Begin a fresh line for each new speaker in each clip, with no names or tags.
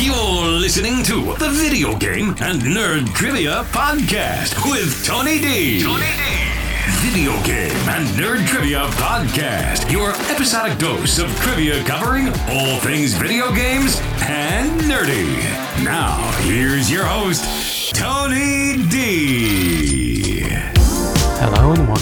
You're listening to the Video Game and Nerd Trivia Podcast with Tony D. Tony D. Video Game and Nerd Trivia Podcast. Your episodic dose of trivia covering all things video games and nerdy. Now, here's your host, Tony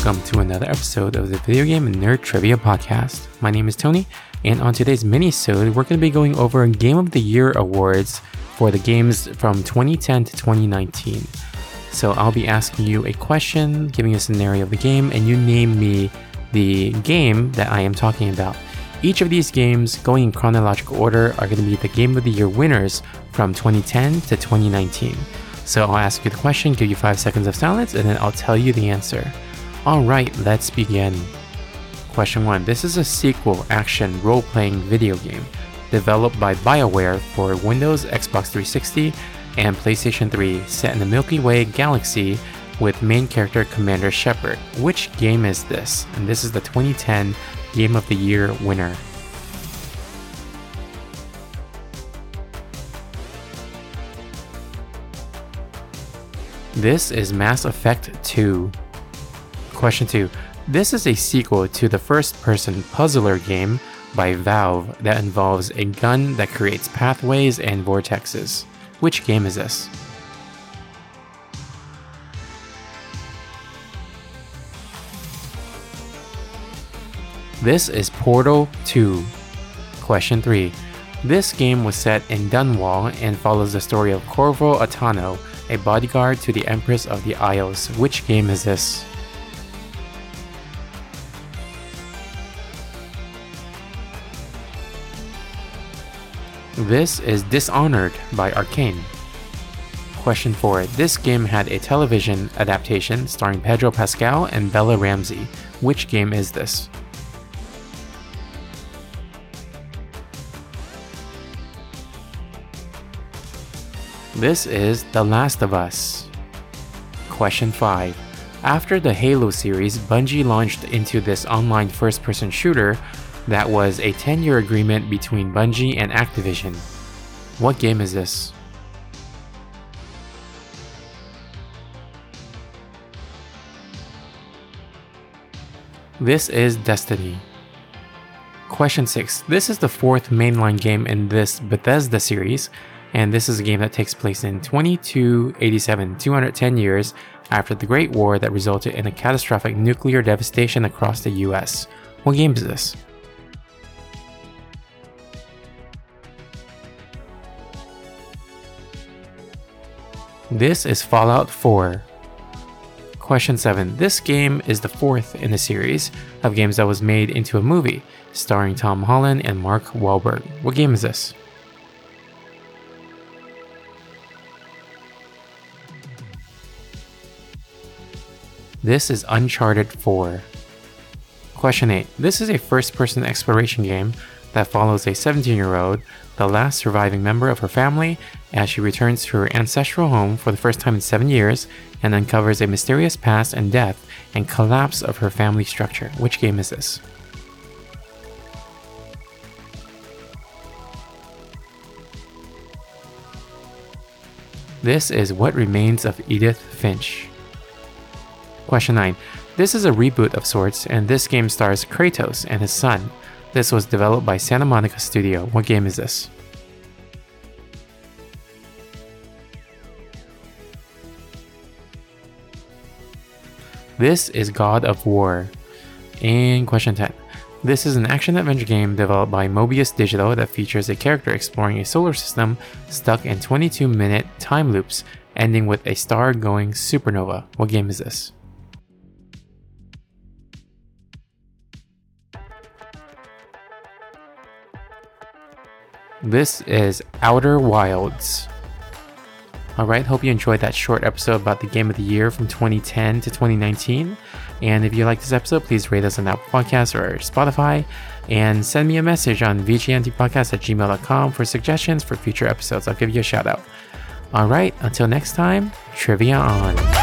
welcome to another episode of the Video Game Nerd Trivia Podcast. My name is Tony, and on today's mini-sode, we're going to be going over Game of the Year awards for the games from 2010 to 2019. So I'll be asking you a question, giving you a scenario of the game, and you name me the game that I am talking about. Each of these games, going in chronological order, are going to be the Game of the Year winners from 2010 to 2019. So I'll ask you the question, give you five seconds of silence, and then I'll tell you the answer. Alright, let's begin. Question 1. This is a sequel action role playing video game developed by BioWare for Windows, Xbox 360, and PlayStation 3 set in the Milky Way galaxy with main character Commander Shepard. Which game is this? And this is the 2010 Game of the Year winner. This is Mass Effect 2. Question 2. This is a sequel to the first person puzzler game by Valve that involves a gun that creates pathways and vortexes. Which game is this? This is Portal 2. Question 3. This game was set in Dunwall and follows the story of Corvo Attano, a bodyguard to the Empress of the Isles. Which game is this? This is Dishonored by Arkane. Question 4. This game had a television adaptation starring Pedro Pascal and Bella Ramsey. Which game is this? This is The Last of Us. Question 5. After the Halo series, Bungie launched into this online first person shooter that was a 10 year agreement between Bungie and Activision. What game is this? This is Destiny. Question 6. This is the fourth mainline game in this Bethesda series, and this is a game that takes place in 2287, 210 years after the Great War that resulted in a catastrophic nuclear devastation across the US. What game is this? This is Fallout 4. Question 7. This game is the fourth in a series of games that was made into a movie, starring Tom Holland and Mark Wahlberg. What game is this? This is Uncharted 4. Question 8. This is a first person exploration game that follows a 17 year old, the last surviving member of her family, as she returns to her ancestral home for the first time in seven years and uncovers a mysterious past and death and collapse of her family structure. Which game is this? This is What Remains of Edith Finch. Question 9. This is a reboot of sorts, and this game stars Kratos and his son. This was developed by Santa Monica Studio. What game is this? This is God of War. And question 10. This is an action adventure game developed by Mobius Digital that features a character exploring a solar system stuck in 22 minute time loops, ending with a star going supernova. What game is this? This is Outer Wilds. Alright, hope you enjoyed that short episode about the game of the year from 2010 to 2019. And if you like this episode, please rate us on Apple Podcasts or Spotify and send me a message on vgntpodcast at gmail.com for suggestions for future episodes. I'll give you a shout out. Alright, until next time, trivia on.